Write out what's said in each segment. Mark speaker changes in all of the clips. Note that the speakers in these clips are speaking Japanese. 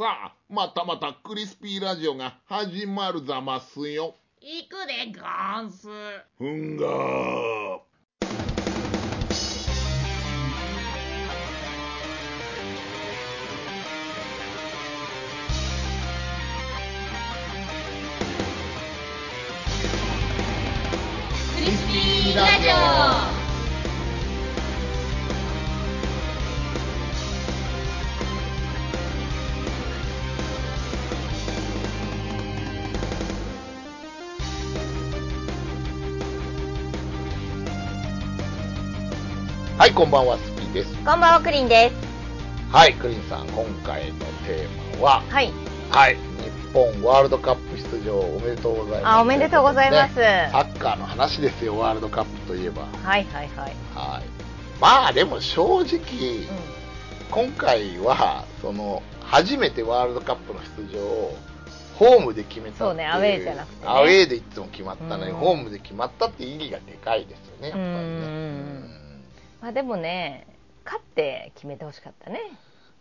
Speaker 1: さあ、またまたクリスピーラジオが始まるざますよ。
Speaker 2: 行くでゴンス。
Speaker 1: ふんがー。
Speaker 2: クリスピーラジオ。
Speaker 1: はい、こんばんは、スピーです。
Speaker 3: こんばんは、クリンです。
Speaker 1: はい、クリンさん、今回のテーマは、
Speaker 3: はい。
Speaker 1: はい、日本ワールドカップ出場おめでとうございます。
Speaker 3: あ、おめでとうございます。
Speaker 1: ねサッカーの話ですよ、ワールドカップといえば。
Speaker 3: はいはいはい。
Speaker 1: はい。まあでも正直、
Speaker 3: う
Speaker 1: 今回は、その、初めてワールドカップの出場を、ホームで決めたって
Speaker 3: そうねアウェーじゃなくてね
Speaker 1: アウェーでいつも決まったのに、
Speaker 3: うん
Speaker 1: ホームで決まったって意義がでかいですよね、やっぱりね。
Speaker 3: まあでもね、勝って決めてほしかったね。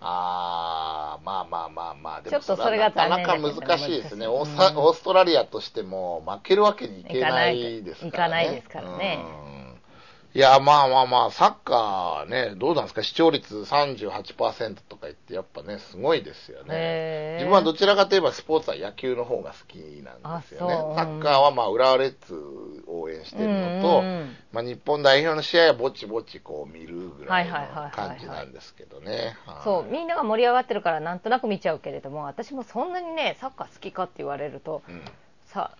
Speaker 1: あー、まあまあまあまあ、で
Speaker 3: ちょっとそれが残念だけど
Speaker 1: なかなか難しいですね、オースオーストラリアとしても負けるわけにいけないですからね。
Speaker 3: いかないですからね。
Speaker 1: うんいや、まあまあまあ、サッカーね、どうなんですか、視聴率38%とか言って、やっぱね、すごいですよね。自分はどちらかといえばスポーツは野球の方が好きなんですよね。サッカーはまあ、浦和レッズを応援してるのと、まあ、日本代表の試合はぼちぼちこう見るぐらいの感じなんですけどね。はい。
Speaker 3: そう、みんなが盛り上がってるからなんとなく見ちゃうけれども、私もそんなにね、サッカー好きかって言われると、
Speaker 1: うん。
Speaker 3: さ、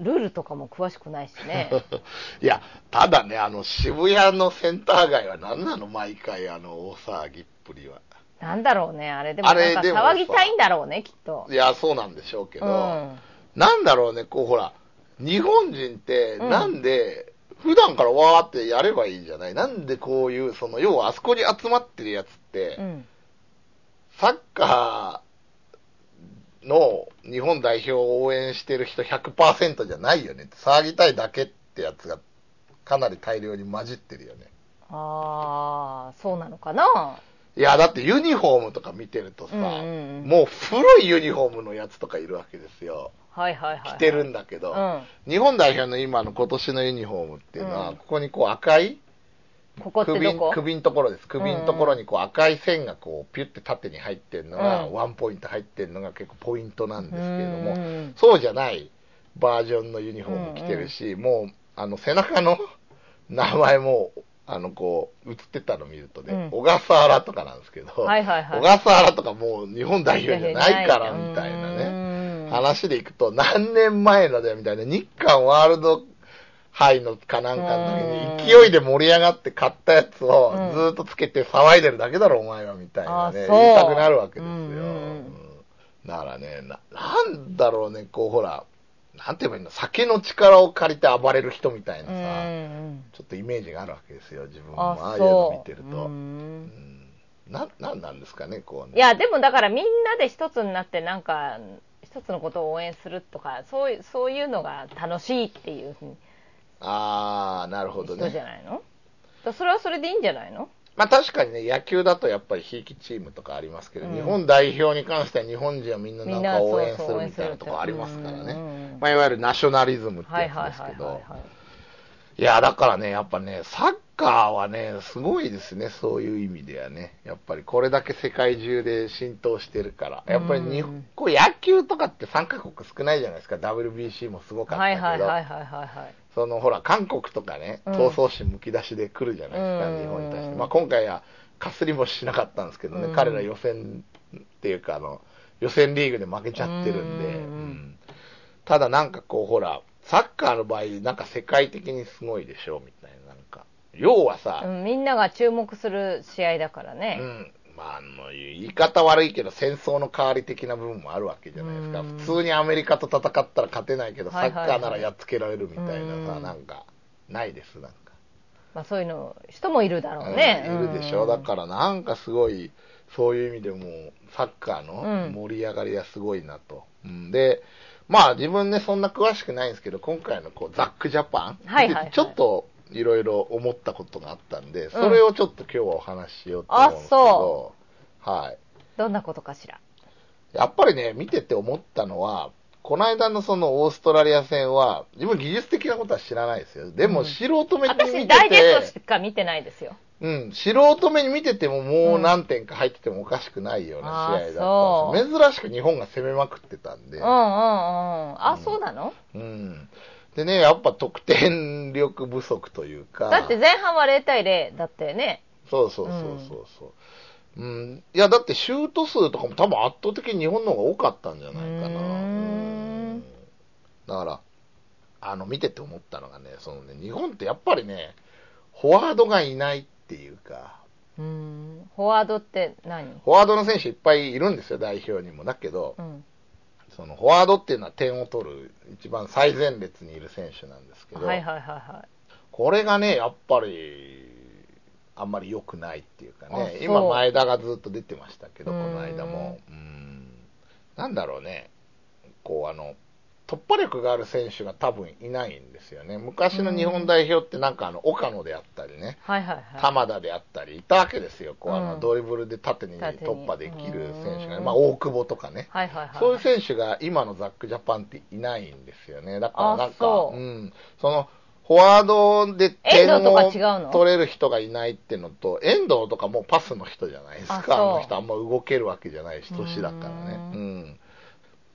Speaker 3: ルールとかも詳しくないしね。
Speaker 1: いや、ただね、あの、渋谷のセンター街は何なの？毎回、あの、大騒ぎっぷりは。
Speaker 3: なんだろうね、あれでも騒ぎたいんだろうね、きっと。
Speaker 1: いや、そうなんでしょうけど、
Speaker 3: うん。
Speaker 1: なんだろうね、こう、ほら、日本人って、
Speaker 3: うん
Speaker 1: なんで、普段からわーってやればいいんじゃない？なんでこういう、その、要はあそこに集まってるやつって、
Speaker 3: うん。
Speaker 1: サッカーの日本代表を応援してる人100%じゃないよねって、騒ぎたいだけってやつがかなり大量に混じってるよね。
Speaker 3: ああ、そうなのかない
Speaker 1: や、だってユニフォームとか見てるとさ、
Speaker 3: うんうんうん
Speaker 1: もう古いユニフォームのやつとかいるわけですよ。
Speaker 3: はいはいはい。
Speaker 1: 着てるんだけど、
Speaker 3: うん
Speaker 1: 日本代表の今の今年のユニフォームっていうのは、
Speaker 3: うん
Speaker 1: ここにこう赤い
Speaker 3: ここってど
Speaker 1: 首
Speaker 3: こ
Speaker 1: 首のところです。首のところにこう赤い線がこうピュって縦に入ってるのが、
Speaker 3: うん。
Speaker 1: ワンポイント入ってるのが結構ポイントなんですけれども、
Speaker 3: うん。
Speaker 1: そうじゃないバージョンのユニフォーム着てるし、もうあの背中の名前も、あのこう、映ってたの見るとね、
Speaker 3: うん。
Speaker 1: 小笠原とかなんですけど、
Speaker 3: はいはいはい。
Speaker 1: 小笠原とかもう日本代表じゃないからみたいなね、
Speaker 3: ね
Speaker 1: 話でいくと何年前のだよみたいな、日韓ワールド杯のかなんかの時に勢いで盛り上がって買ったやつを
Speaker 3: うん。
Speaker 1: ずーっとつけて騒いでるだけだろお前はみたいなね、言いたくなるわけですよ。だからねな、なんだろうね、こうほら、なんて言えばいいの、酒の力を借りて暴れる人みたいな
Speaker 3: う
Speaker 1: さ、
Speaker 3: ん
Speaker 1: ちょっとイメージがあるわけですよ、自分も
Speaker 3: あ
Speaker 1: ああいう。の見てると。な、なんなんですかね、こうね。
Speaker 3: いやでもだからみんなで一つになってなんか一つのことを応援するとかそういうそういうのが楽しいっていうふうに
Speaker 1: あー、なるほど
Speaker 3: 人じゃ
Speaker 1: ね。
Speaker 3: ないの？だそれはそれでいいんじゃないの？
Speaker 1: まあ確かにね、野球だとやっぱりひいきチームとかありますけど、
Speaker 3: うん
Speaker 1: 日本代表に関しては日本人はみんななん
Speaker 3: みんな
Speaker 1: か応援するみたいなとこありますからね。まあいわゆるナショナリズムって
Speaker 3: はい
Speaker 1: や
Speaker 3: はいはいはい
Speaker 1: つですけど。
Speaker 3: はい
Speaker 1: いや、だからね、やっぱね、サッカーはね、すごいですね、そういう意味ではね。やっぱりこれだけ世界中で浸透してるから。やっぱり日本
Speaker 3: うん
Speaker 1: こう野球とかって参加国少ないじゃないですか。WBC もすごかった
Speaker 3: はい
Speaker 1: けど。
Speaker 3: はいはいはいはいはい
Speaker 1: そのほら、韓国とかね、
Speaker 3: うん。
Speaker 1: 闘争心むき出しで来るじゃないですか、
Speaker 3: うん。
Speaker 1: 日本に対して。まあ今回はかすりもしなかったんですけどね、
Speaker 3: うん。
Speaker 1: 彼ら予選っていうか、あの、予選リーグで負けちゃってるんで、
Speaker 3: うん
Speaker 1: うんただなんかこうほら、サッカーの場合、なんか世界的にすごいでしょ、みたいな、なんか。要はさ、
Speaker 3: うんみんなが注目する試合だから
Speaker 1: う
Speaker 3: ね、
Speaker 1: ん。まあ、あの、言い方悪いけど、戦争の代わり的な部分もあるわけじゃないですか。
Speaker 3: うん。
Speaker 1: 普通にアメリカと戦ったら勝てないけど、サッカーならやっつけられるみたいなさ、
Speaker 3: うん。
Speaker 1: なんか、ないです、なんか。
Speaker 3: まあ、そういうの人もいるだろうね、
Speaker 1: うんいるでしょ。
Speaker 3: うん。
Speaker 1: だからなんかすごい、そういう意味でも、サッカーの
Speaker 3: うん。
Speaker 1: 盛り上がりがすごいなと。うん。で、まあ自分ね、そんな詳しくないんですけど、今回のこうザックジャパン、
Speaker 3: はいはいはい。
Speaker 1: ちょっといろいろ思ったことがあったんで、それをちょっと今日はお話ししようと思うんですけ
Speaker 3: あ
Speaker 1: ど、はい。
Speaker 3: どんなことかしら？
Speaker 1: やっぱりね、見てて思ったのは、この間のそのオーストラリア戦は、自分技術的なことは知らないですよ。でも
Speaker 3: うん
Speaker 1: 素人目に見てて、
Speaker 3: 私、ダイジェストしか見てないですよ。
Speaker 1: うん、素人目に見ててももう何点か入っててもおかしくないような試合だったんですよ。珍しく日本が攻めまくってたんで。
Speaker 3: うんうんうん。あ、そうなの？
Speaker 1: うん。でね、やっぱ得点力不足というか。
Speaker 3: だって前半は0対0だったよね。
Speaker 1: そうそうそうそうそう。うん。いや、だってシュート数とかも多分圧倒的に日本の方が多かったんじゃないかな。
Speaker 3: うん
Speaker 1: だから、あの、見てて思ったのがね、そのね、日本ってやっぱりね、フォワードがいないっていうか、
Speaker 3: うん。フォワードって何？
Speaker 1: フォワードの選手いっぱいいるんですよ、代表にも。だけど、
Speaker 3: うん。
Speaker 1: そのフォワードっていうのは点を取る一番最前列にいる選手なんですけど、
Speaker 3: はいはいはいはい。
Speaker 1: これがね、やっぱり、あんまり良くないっていうか
Speaker 3: あ
Speaker 1: ね、今、前田がずっと出てましたけど、こ
Speaker 3: うん
Speaker 1: の間も。うんなんだろうね、こう、あの、突破力がある選手が多分いないんですよね。昔の日本代表ってなんかあの、岡野であったりね、
Speaker 3: はいはいはい。
Speaker 1: 玉田であったりいたわけですよ。こう、あの、
Speaker 3: うん
Speaker 1: ドリブルで縦に突破できる選手がまあ、大久保とかね。
Speaker 3: はいはいはい。
Speaker 1: そういう選手が今のザックジャパンっていないんですよね。だからなんか、
Speaker 3: う
Speaker 1: うん。その、フォワードで点を
Speaker 3: 違うの？
Speaker 1: 取れる人がいないっていうのと、遠藤とかもうパスの人じゃないですか。あの人あんま動けるわけじゃないし、年だからね。
Speaker 3: う
Speaker 1: うん。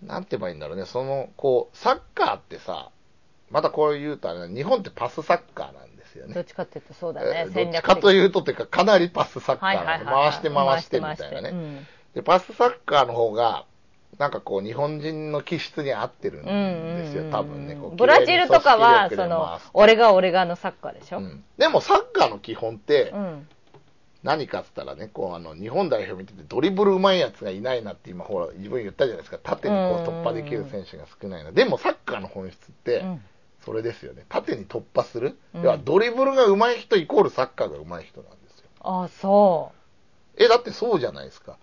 Speaker 1: なんて言えばいいんだろうね。その、こう、サッカーってさ、またこう言うとあれだ日本ってパスサッカーなんですよね
Speaker 3: どっ。ちかっていうとそうだ
Speaker 1: え
Speaker 3: ね。
Speaker 1: ーどっちかと
Speaker 3: う
Speaker 1: いうと、っていうか、かなりパスサッカー
Speaker 3: はい
Speaker 1: なんで、
Speaker 3: はいはいはい。
Speaker 1: 回して回してみたいなね。
Speaker 3: して
Speaker 1: で、パスサッカーの方が、なんかこう、日本人の気質に合ってるん
Speaker 3: うんうん
Speaker 1: ですよ、
Speaker 3: うん
Speaker 1: 多分ね。こう
Speaker 3: ブラジルとかは、その俺が俺がのサッカーでしょ。
Speaker 1: うんでもサッカーの基本って
Speaker 3: う、ん。
Speaker 1: 何かっつったらね、こう、あの、日本代表見てて、ドリブルうまいやつがいないなって今、ほら、自分言ったじゃないですか。縦にこう突破できる選手が少ないな。でもサッカーの本質って、
Speaker 3: うん
Speaker 1: それですよね。縦に突破する。
Speaker 3: うん
Speaker 1: 要は、ドリブルが上手い人イコールサッカーが上手い人なんですよ。
Speaker 3: あ、そ
Speaker 1: え、だってそうじゃないですか。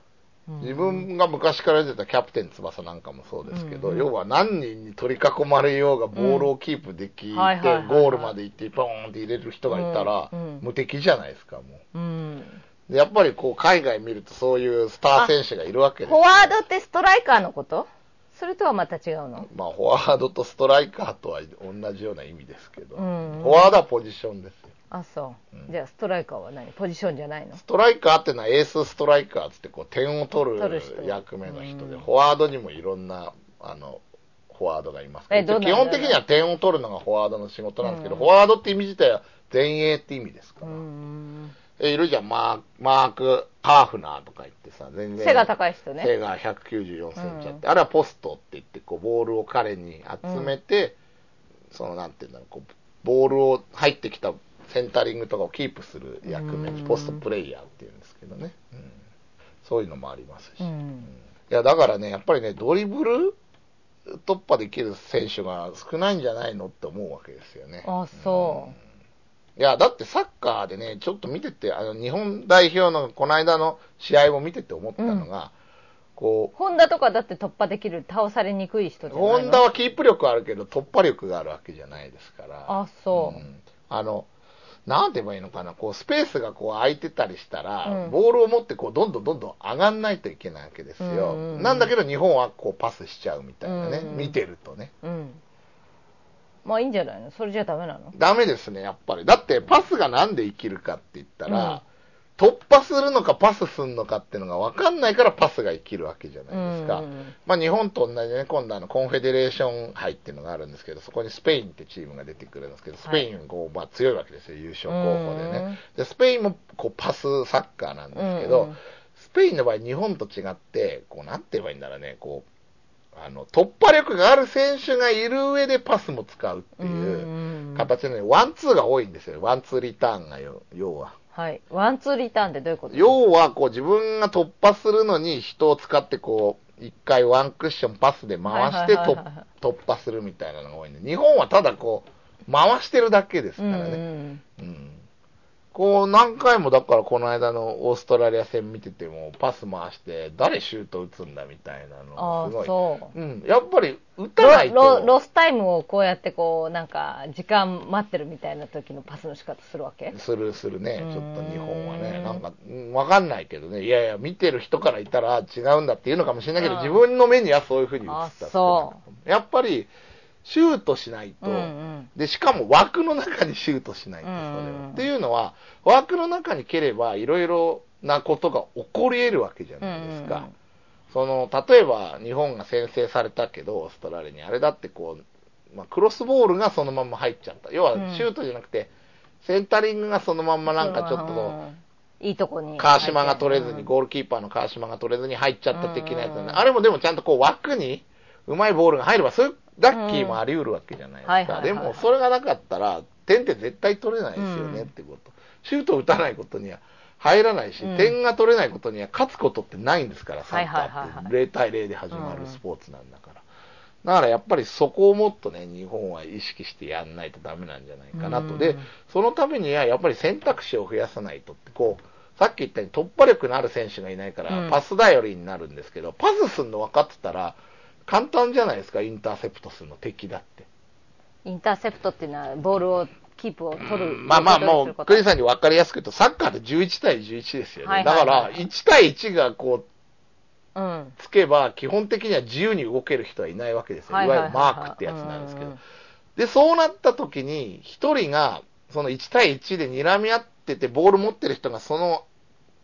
Speaker 1: 自分が昔から出てたキャプテン翼なんかもそうですけど、
Speaker 3: うんうん
Speaker 1: 要は何人に取り囲まれようがボールをキープできて、ゴールまで行って、ポーンって入れる人がいたら、
Speaker 3: うんうん。
Speaker 1: 無敵じゃないですか、も
Speaker 3: う。ん。
Speaker 1: う。でやっぱりこう、海外見るとそういうスター選手がいるわけです
Speaker 3: フォワードってストライカーのこと？それとはまた違うの？
Speaker 1: まあ、フォワードとストライカーとは同じような意味ですけど、
Speaker 3: うん。
Speaker 1: フォワードはポジションです。よ。
Speaker 3: あ、そう。
Speaker 1: うん。
Speaker 3: じゃあ、ストライカーは何？ポジションじゃないの？
Speaker 1: ストライカーってのはエースストライカーっつってこう点を取る役目の人で、
Speaker 3: うん。
Speaker 1: フォワードにもいろんなあのフォワードがいます。基本的には点を取るのがフォワードの仕事なんですけど、
Speaker 3: うん。
Speaker 1: フォワードって意味自体は前衛って意味ですか
Speaker 3: う
Speaker 1: ら、
Speaker 3: ん。
Speaker 1: えいるじゃん。マーマーク・ハーフナーとか言ってさ全然。
Speaker 3: 背が高い人ね。
Speaker 1: 背が194センチあって、あれはポストって言ってこうボールを彼に集めて、そのなんていうんだろうこうボールを入ってきたセンタリングとかをキープする役目
Speaker 3: うん。
Speaker 1: ポストプレイヤーっていうんですけどね、うん。そういうのもありますし、
Speaker 3: う
Speaker 1: い
Speaker 3: ん。
Speaker 1: やだからねやっぱりねドリブル突破できる選手が少ないんじゃないのって思うわけですよね。
Speaker 3: あ、そう。
Speaker 1: いや、だってサッカーでね、ちょっと見てて、あの、日本代表のこの間の試合を見てて思ったのが、こう、
Speaker 3: ホンダとかだって突破できる、倒されにくい人じゃないの？
Speaker 1: ホンダはキープ力あるけど、突破力があるわけじゃないですから。
Speaker 3: あ、そう。
Speaker 1: ん。あの、なんて言えばいいのかな、こう、スペースがこう空いてたりしたら、
Speaker 3: うん
Speaker 1: ボールを持ってこう、どんどんどんどん上がんないといけないわけですよ。
Speaker 3: うんうんうん
Speaker 1: なんだけど、日本はこう、パスしちゃうみたいなね、
Speaker 3: うんうん
Speaker 1: 見てるとね。
Speaker 3: うん。まあいいんじゃないの？それじゃダメなの？
Speaker 1: ダメですね、やっぱり。だって、パスがなんで生きるかって言ったら、突破するのかパスするのかっていうのが分かんないからパスが生きるわけじゃないですか。
Speaker 3: うん
Speaker 1: まあ日本と同じでね、今度あのコンフェデレーション杯っていうのがあるんですけど、そこにスペインってチームが出てくるんですけど、スペインこう、まあ強いわけですよ、優勝候補でね。で、スペインもこうパスサッカーなんですけど、
Speaker 3: うんうん
Speaker 1: スペインの場合日本と違って、こうなんて言えばいいんだろうね、こう、あの、突破力がある選手がいる上でパスも使うっていう形のね、ワンツーが多いんですよ。ワンツーリターンがよ要は。
Speaker 3: はい。ワンツーリターンってどういうこと？
Speaker 1: 要は、こう自分が突破するのに人を使ってこう、一回ワンクッションパスで回して突突破するみたいなのが多いんで、日本はただこう、回してるだけですからね。
Speaker 3: うん
Speaker 1: うんこう何回もだからこの間のオーストラリア戦見ててもパス回して誰シュート打つんだみたいな
Speaker 3: あ
Speaker 1: の
Speaker 3: あ
Speaker 1: すごい。
Speaker 3: そう。
Speaker 1: うん。やっぱり打たないと。
Speaker 3: ロスタイムをこうやってこうなんか時間待ってるみたいな時のパスの仕方するわけ？
Speaker 1: するするね
Speaker 3: う、ん。
Speaker 1: ちょっと日本はね、なんか、うんわかんないけどね、いやいや、見てる人からいたら違うんだっていうのかもしれないけど、
Speaker 3: うん。
Speaker 1: 自分の目にはそういうふうに映った
Speaker 3: あそ
Speaker 1: やっぱり、シュートしないと、
Speaker 3: うんうん
Speaker 1: で、しかも枠の中にシュートしないと、それ
Speaker 3: うんうんうん
Speaker 1: は。っていうのは、枠の中に蹴れば、いろいろなことが起こり得るわけじゃないですか。
Speaker 3: うんうんうん
Speaker 1: その、例えば、日本が先制されたけど、オーストラリアに、あれだってこう、まあ、クロスボールがそのまま入っちゃった。要は
Speaker 3: うん、
Speaker 1: シュートじゃなくて、センタリングがそのまんまなんかちょっと、
Speaker 3: うんいいとこに
Speaker 1: 川島が取れずに、
Speaker 3: うん
Speaker 1: ゴールキーパーの川島が取れずに入っちゃった的なやつだね。
Speaker 3: うんうん
Speaker 1: あれもでもちゃんとこう枠にうまいボールが入れば、そういうラッキーもあり得るわけじゃないですか。でもそれがなかったら、点って絶対取れないですよね
Speaker 3: うん
Speaker 1: ってこと。シュートを打たないことには入らないし、
Speaker 3: うん
Speaker 1: 点が取れないことには勝つことってないんですから、サッカーって0対0で始まるスポーツなんだから。だからやっぱりそこをもっとね、日本は意識してやんないとダメなんじゃないかなと。
Speaker 3: うん
Speaker 1: で、そのためにはやっぱり選択肢を増やさないとって、こう、さっき言ったように突破力のある選手がいないから、
Speaker 3: うん
Speaker 1: パス頼りになるんですけど、パスすんの分かってたら、簡単じゃないですか、インターセプトするの敵だって。
Speaker 3: インターセプトっていうのはボールをキープを取る
Speaker 1: まあまあもう、クリス
Speaker 3: さ
Speaker 1: さんに分かりやすく言うと、サッカーで11対11ですよね。
Speaker 3: はいはいはい
Speaker 1: だから、1対1がこう、
Speaker 3: ん、
Speaker 1: つけば、基本的には自由に動ける人はいないわけですよ。いわゆるマークってやつなんですけど。で、そうなった時に、一人が、その1対1で睨み合ってて、ボール持ってる人がその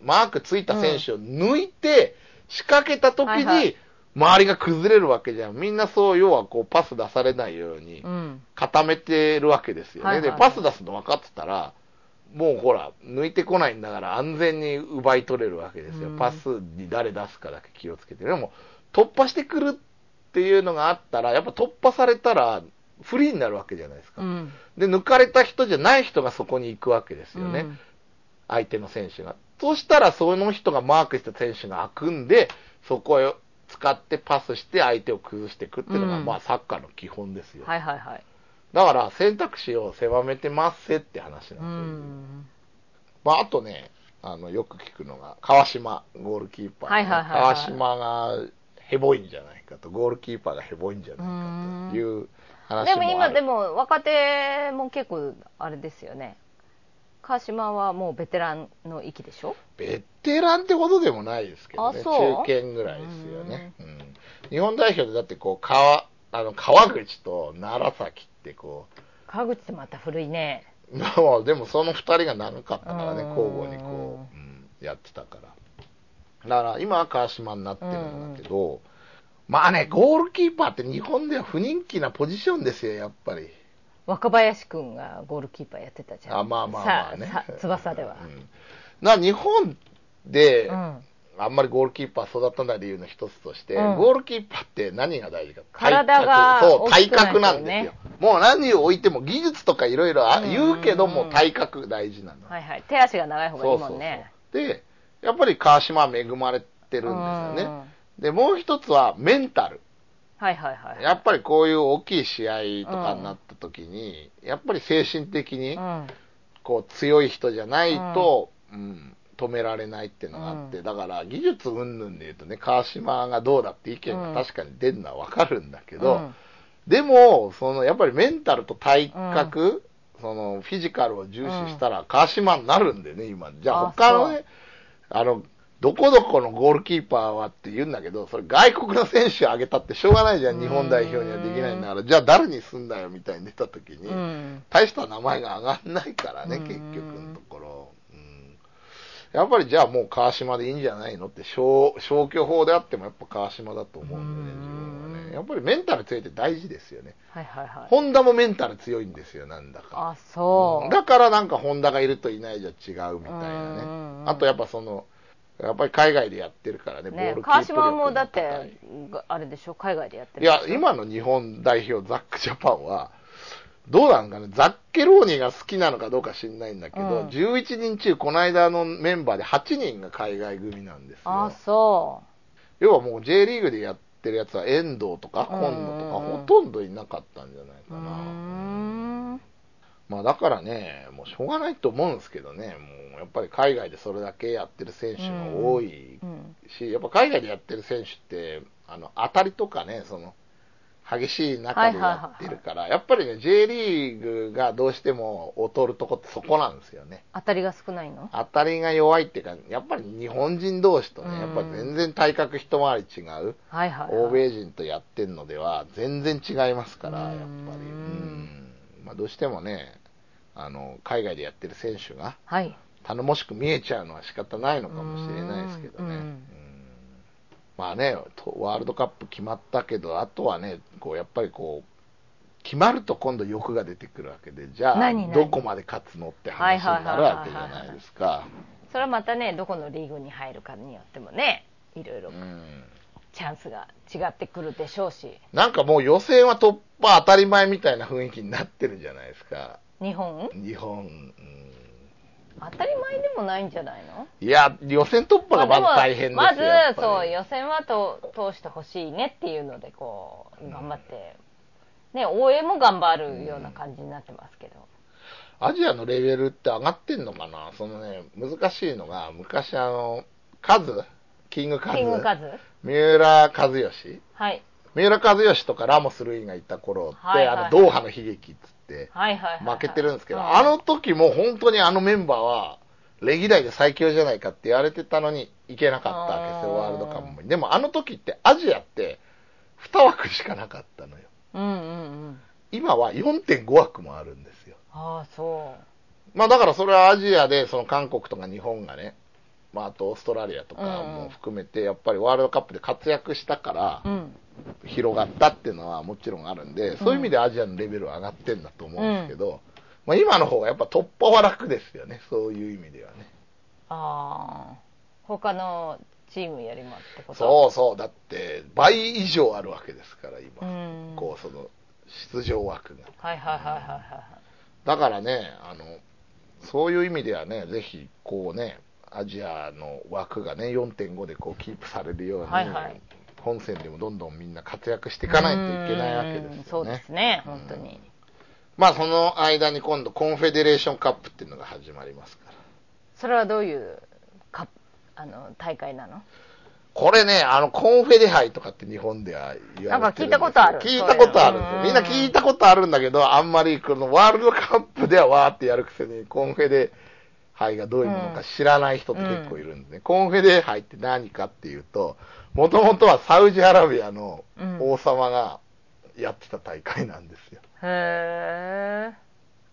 Speaker 1: マークついた選手を抜いて、仕掛けた時
Speaker 3: はいはい
Speaker 1: に、周りが崩れるわけじゃん。みんなそう、要はこう、パス出されないように
Speaker 3: う、ん
Speaker 1: 固めてるわけですよね。
Speaker 3: はいはい
Speaker 1: で、パス出すの分かってたら、もうほら、抜いてこないんだから安全に奪い取れるわけですよ。
Speaker 3: うん
Speaker 1: パスに誰出すかだけ気をつけて。でも、突破してくるっていうのがあったら、やっぱ突破されたら、フリーになるわけじゃないですか。
Speaker 3: うん
Speaker 1: で、抜かれた人じゃない人がそこに行くわけですよね。
Speaker 3: うん
Speaker 1: 相手の選手が。そしたら、その人がマークした選手が開くんで、そこへ使ってパスして相手を崩していくっていうのが、
Speaker 3: うん。
Speaker 1: まあ、サッカーの基本ですよ。
Speaker 3: はいはいはい。
Speaker 1: だから、選択肢を狭めてますって話なんですよ。
Speaker 3: うん。
Speaker 1: まあ、あとね、あの、よく聞くのが、川島、ゴールキーパー。の、
Speaker 3: はいはいはいはい。
Speaker 1: 川島がヘボいんじゃないかと、ゴールキーパーがヘボいんじゃないかという話もある。
Speaker 3: でも今でも若手も結構あれですよね川島はもうベテランの域でしょ？
Speaker 1: ベテランってことでもないですけどね、中堅ぐらいですよね。うん。日本代表でだってこう、川、あの、川口と楢崎ってこ
Speaker 3: 川口ってまた古いね。
Speaker 1: う、まあでもその二人が長かったからね、
Speaker 3: うん。
Speaker 1: 交互にこう、うんやってたから。だから今は川島になってるんだけど、まあね、ゴールキーパーって日本では不人気なポジションですよ、やっぱり。
Speaker 3: 若林くんがゴールキーパーやってたじゃん。
Speaker 1: あまあまあまあね。
Speaker 3: 翼では。
Speaker 1: うん。だから日本で、
Speaker 3: うん。
Speaker 1: あんまりゴールキーパー育たない理由の一つとして、
Speaker 3: うん。
Speaker 1: ゴールキーパーって何が大事か。
Speaker 3: 体が
Speaker 1: 体格。そう、体格なんですよ。もう何を置いても技術とかいろいろ
Speaker 3: うん。
Speaker 1: 言うけども、体格大事なの。
Speaker 3: はいはい。手足が長い方がいいもんね。
Speaker 1: そうそうそう。で、やっぱり川島は恵まれてるんですよね。
Speaker 3: うん。
Speaker 1: で、もう一つはメンタル。
Speaker 3: はいはいはい。
Speaker 1: やっぱりこういう大きい試合とかになった時に、やっぱり精神的に
Speaker 3: うん。
Speaker 1: こう強い人じゃないと、うん。止められないっていうのがあって、
Speaker 3: う
Speaker 1: だから技術云々で言うとね、川島がどうだって意見が確かに出るのはわかるんだけど、
Speaker 3: うん。
Speaker 1: でも、そのやっぱりメンタルと体格、そのフィジカルを重視したら川島になるんでね、今。じゃあ他のね、あの、どこどこのゴールキーパーはって言うんだけど、それ外国の選手を挙げたってしょうがないじゃん、日本代表にはできないんだから、じゃあ誰にすんだよみたいに出た時に、
Speaker 3: うん。
Speaker 1: 大した名前が上がんないからね、
Speaker 3: うん。
Speaker 1: 結局のところ。うん。やっぱりじゃあもう川島でいいんじゃないのって消消去法であってもやっぱ川島だと思うんでね、
Speaker 3: うん。
Speaker 1: 自分はね。やっぱりメンタル強いって大事ですよね。
Speaker 3: はいはいはい。
Speaker 1: ホンダもメンタル強いんですよ、なんだか。
Speaker 3: あそう。
Speaker 1: だからなんかホンダがいるといないじゃ違うみたいなね。
Speaker 3: うん。
Speaker 1: あとやっぱその、やっぱり海外でやってるからね、
Speaker 3: 川島もだってあれでしょ海外でやってる
Speaker 1: いや、今の日本代表ザックジャパンは、どうなんかね、ザッケローニが好きなのかどうか知んないんだけど、
Speaker 3: うん。
Speaker 1: 11人中、この間のメンバーで8人が海外組なんですよ。
Speaker 3: あそ
Speaker 1: 要はもう J リーグでやってるやつは遠藤とか
Speaker 3: うん
Speaker 1: 今野とかほとんどいなかったんじゃないうかな。
Speaker 3: ん
Speaker 1: まあだからね、もうしょうがないと思うんですけどね、もうやっぱり海外でそれだけやってる選手が多い
Speaker 3: うん
Speaker 1: し、やっぱ海外でやってる選手って、あの当たりとかね、その激しい中でやってるから、やっぱりね、J リーグがどうしても劣るとこってそこなんですよね。
Speaker 3: 当たりが少ないの？
Speaker 1: 当たりが弱いっていうか、やっぱり日本人同士とね、やっぱり全然体格一回り違う。
Speaker 3: はいはい、はい。
Speaker 1: 欧米人とやってるのでは全然違いますから、
Speaker 3: うん
Speaker 1: やっぱり。うんまあ、どうしてもね、あの、海外でやってる選手が
Speaker 3: はい。
Speaker 1: 頼もしく見えちゃうのは仕方ないのかもしれないですけどね。まあね、とワールドカップ決まったけど、あとはね、こう、やっぱりこう、決まると今度欲が出てくるわけで、じゃあどこまで勝つのって話になるわけじゃないですか。
Speaker 3: それはまたね、どこのリーグに入るかによってもね、いろいろ
Speaker 1: うん
Speaker 3: チャンスが違ってくるでしょうし、
Speaker 1: なんかもう予選は突破当たり前みたいな雰囲気になってるじゃないですか。
Speaker 3: 日本？
Speaker 1: 日本、うん。
Speaker 3: 当たり前でもないんじゃないの？
Speaker 1: いや、予選突破がまず大変ですよ。
Speaker 3: まあまず、そう、予選はと通してほしいねっていうので、こう、頑張って、ね、応援も頑張るような感じになってますけど。
Speaker 1: アジアのレベルって上がってんのかな？そのね、難しいのが、昔あの、カズ？キングカズ？三浦和義
Speaker 3: はい。
Speaker 1: 三浦和義とかラモス・ルイがいた頃って、
Speaker 3: はいはいはい。
Speaker 1: あの、ドーハの悲劇っつっ負けてるんですけど、
Speaker 3: う
Speaker 1: あの時も本当にあのメンバーは、歴代で最強じゃないかって言われてたのに、いけなかったわけですよ、ワールドカップも。でもあの時って、アジアって、2枠しかなかったのよ。
Speaker 3: うんうんうん。
Speaker 1: 今は4.5枠もあるんですよ。
Speaker 3: ああ、そ
Speaker 1: まあだからそれはアジアで、その韓国とか日本がね、まああとオーストラリアとかも含めて、やっぱりワールドカップで活躍したから。広がったっていうのはもちろんあるんで、そういう意味でアジアのレベルは上がってんだと思うんですけど、まあ今の方がやっぱ突破は楽ですよね、そういう意味ではね。
Speaker 3: ああ。他のチームやりますってこと？
Speaker 1: そうそう、だって倍以上あるわけですから、
Speaker 3: う
Speaker 1: 今。
Speaker 3: ん。
Speaker 1: こう、その、出場枠が。
Speaker 3: はいはいはいはいはい。
Speaker 1: だからね、あの、そういう意味ではね、ぜひ、こうね、アジアの枠がね、4.5でこうキープされるように、
Speaker 3: はいはい
Speaker 1: 本戦でもどんどんみんな活躍していかないといけないわけですよね。
Speaker 3: うんそうですね、本当に。
Speaker 1: まあその間に今度コンフェデレーションカップっていうのが始まりますから。
Speaker 3: それはどういうカップあの大会なの？
Speaker 1: これね、あの、コンフェデ杯とかって日本では言われて
Speaker 3: なんか聞いたことある
Speaker 1: 聞いたことあるんですよ。みんな聞いたことあるんだけど、あんまりこのワールドカップではわーってやるくせに、コンフェデ杯がどういうものか知らない人って結構いるんですね。コンフェデ杯って何かっていうと、もともとはサウジアラビアの王様がやってた大会なんですよ。
Speaker 3: へえ。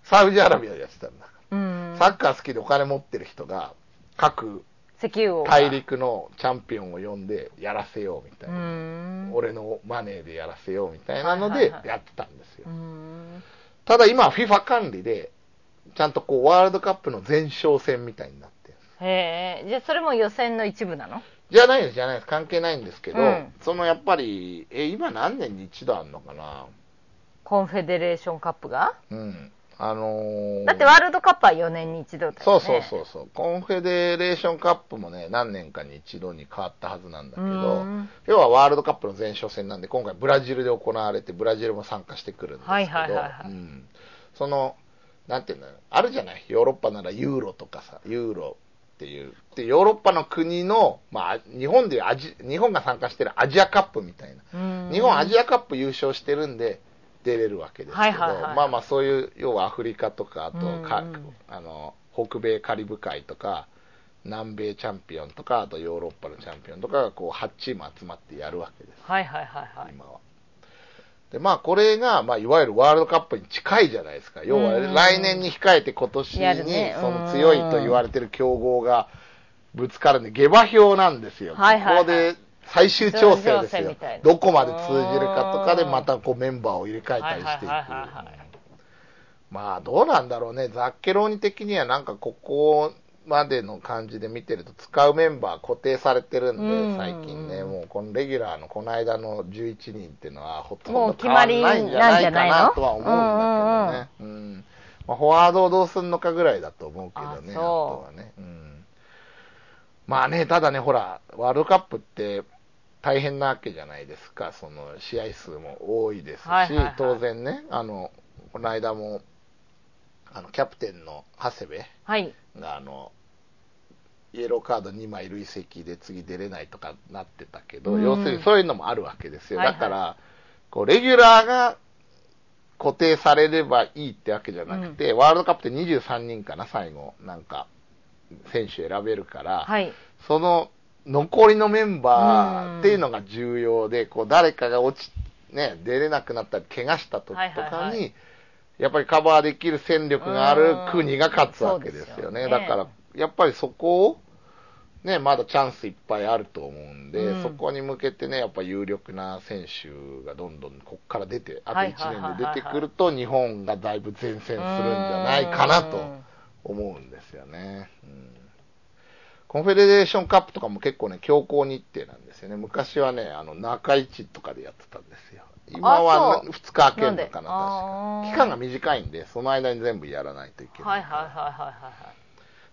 Speaker 1: サウジアラビアでやってたんだ。
Speaker 3: うん。
Speaker 1: サッカー好きでお金持ってる人が、各。大陸のチャンピオンを呼んでやらせようみたいうな、
Speaker 3: ん。
Speaker 1: 俺のマネーでやらせようみたいなのでやってたんですよ、
Speaker 3: うん。
Speaker 1: ただ今は FIFA 管理でちゃんとこうワールドカップの前哨戦みたいになって。る
Speaker 3: へえ。じゃあそれも予選の一部なの？
Speaker 1: じゃないですじゃないです。関係ないんですけど、
Speaker 3: うん。
Speaker 1: そのやっぱりえ今何年に一度あるのかな？
Speaker 3: コンフェデレーションカップが？
Speaker 1: うん。あのー
Speaker 3: だってワールドカップは4年に一度だよね。
Speaker 1: そうそうそうそう。コンフェデレーションカップもね何年かに一度に変わったはずなんだけど
Speaker 3: うん。
Speaker 1: 要はワールドカップの前哨戦なんで今回ブラジルで行われてブラジルも参加してくるんですけど、
Speaker 3: はいはいはいはい。
Speaker 1: うん。そのなんていうのあるじゃない？ヨーロッパならユーロとかさユーロっていう。でヨーロッパの国の、まあ、日本でアジ日本が参加してるアジアカップみたいな。
Speaker 3: うん。
Speaker 1: 日本アジアカップ優勝してるんで出れるわけですけど、
Speaker 3: はいはいはい。
Speaker 1: まあまあそういう要はアフリカとかあとか、
Speaker 3: うん。
Speaker 1: あの北米カリブ海とか南米チャンピオンとかあとヨーロッパのチャンピオンとかがこう8チーム集まってやるわけです。
Speaker 3: はいはいはいはい。
Speaker 1: 今は。でまあこれが、まあ、いわゆるワールドカップに近いじゃないですか。要は
Speaker 3: うん。
Speaker 1: 来年に控えて今年にその強いと言われてる強豪がぶつかるんで下馬評なんですよ、
Speaker 3: はいはいはい。
Speaker 1: ここで最終調整ですよ。どこまで通じるかとかでまたこうメンバーを入れ替えたりしていくまあどうなん。だろうねザッケローニ的にはなんかここまでの感じで見てると使うメンバー固定されてるんで、
Speaker 3: うん。
Speaker 1: 最近ね。もうこのレギュラーのこの間の11人っていうのはほとんど変わら
Speaker 3: まり
Speaker 1: ないんじゃないか
Speaker 3: な
Speaker 1: とは思うんだけどね。うん。まあ、フォワードをどうするのかぐらいだと思うけどね
Speaker 3: あ
Speaker 1: とはね、うん、まあねただねほらワールドカップって大変なわけじゃないですかその試合数も多いですし、
Speaker 3: はいはいはい
Speaker 1: 当然ねあのこの間もあのキャプテンの長谷部
Speaker 3: はい。
Speaker 1: があのイエローカード2枚累積で次出れないとかなってたけど、
Speaker 3: うん
Speaker 1: 要するにそういうのもあるわけですよ。
Speaker 3: はいはい
Speaker 1: だから、こう、レギュラーが固定されればいいってわけじゃなくて、ワールドカップって23人かな、最後。なんか、選手選べるから、
Speaker 3: はい。
Speaker 1: その残りのメンバーっていうのが重要で、こう誰かが落ち、ね、出れなくなったり、怪我した時と
Speaker 3: はいはい
Speaker 1: か
Speaker 3: はい
Speaker 1: に、やっぱりカバーできる戦力がある国が勝つわけですよね。
Speaker 3: ね
Speaker 1: だから、やっぱりそこを、ね、まだチャンスいっぱいあると思うんで、
Speaker 3: うん
Speaker 1: そこに向けてね、やっぱ有力な選手がどんどんこっから出て、あと
Speaker 3: はい
Speaker 1: 1
Speaker 3: はいはいはい
Speaker 1: 年で出てくると、日本がだいぶ前線するんじゃないかなと思うんですよね。うんコンフェデレーションカップとかも結構ね、強行日程なんですよね。昔はね、あの、中1日とかでやってたんですよ。今は
Speaker 3: あそう
Speaker 1: 2日空けるのかな、確か期間が短いんで、その間に全部やらないといけな。
Speaker 3: はいいはいはいはいはい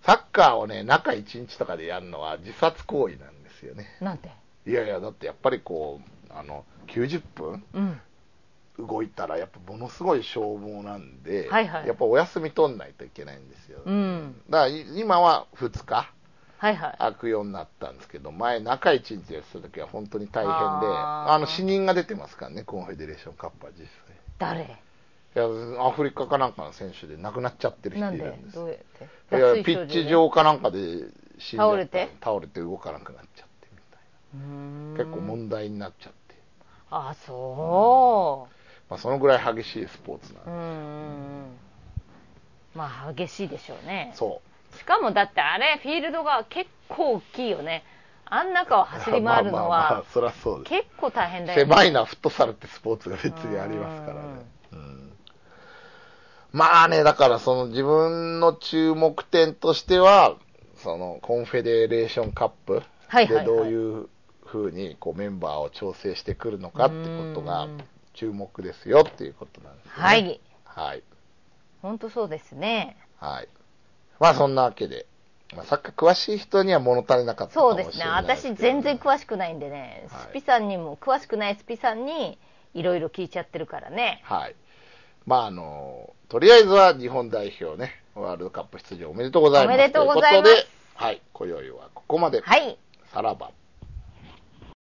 Speaker 1: サッカーをね、中1日とかでやるのは自殺行為なんですよね。
Speaker 3: い。なんて？
Speaker 1: いやいや、だってやっぱりこう、あの、90分
Speaker 3: うん。
Speaker 1: 動いたら、やっぱものすごい消耗なんで、
Speaker 3: はいはい
Speaker 1: やっぱお休み取んないといけないんですよ。
Speaker 3: うん。
Speaker 1: だからい今は2日。
Speaker 3: はいはい。
Speaker 1: 開くようになったんですけど、前、中1日でやってた時は本当に大変で、
Speaker 3: あ
Speaker 1: の死人が出てますからね、コンフェデレーションカップは実際。
Speaker 3: 誰？
Speaker 1: いや、アフリカかなんかの選手で亡くなっちゃってる人
Speaker 3: ないんで？
Speaker 1: るんです。
Speaker 3: どうやって？
Speaker 1: いや、ピッチ上かなんかで死んじゃった
Speaker 3: 倒れて？
Speaker 1: 倒れて動かなくなっちゃってみたいな。結構問題になっちゃって。
Speaker 3: あ、そ
Speaker 1: まあ、そのぐらい激しいスポーツなん
Speaker 3: う。う
Speaker 1: で。
Speaker 3: ーん。まあ、激しいでしょうね。
Speaker 1: そ
Speaker 3: しかもだってあれ、フィールドが結構大きいよね。あん中を
Speaker 1: う。
Speaker 3: 走り回るのは、
Speaker 1: そりゃそうです。
Speaker 3: 結構大変だよね。
Speaker 1: 狭いなフットサルってスポーツが別にありますからね。うんまあね、だからその自分の注目点としては、そのコンフェデレーションカップでどういう風にこうメンバーを調整してくるのかってことが
Speaker 3: うん
Speaker 1: 注目ですよっていうことなんですよね。
Speaker 3: はい。
Speaker 1: はい。
Speaker 3: 本当そうですね。
Speaker 1: はい。まあそんなわけで、まあ、サッカー詳しい人には物足りなかったか
Speaker 3: そうですね。
Speaker 1: もしれないですけ
Speaker 3: 私
Speaker 1: ど
Speaker 3: 全然詳しくないんでね、
Speaker 1: はい
Speaker 3: スピさんにも、詳しくないスピさんにいろいろ聞いちゃってるからね。
Speaker 1: はい。まああの、とりあえずは日本代表ね、ワールドカップ出場おめでとうございます。
Speaker 3: おめでとうございます
Speaker 1: ということで、はい、今宵はここまで。
Speaker 3: はい。
Speaker 1: さらば。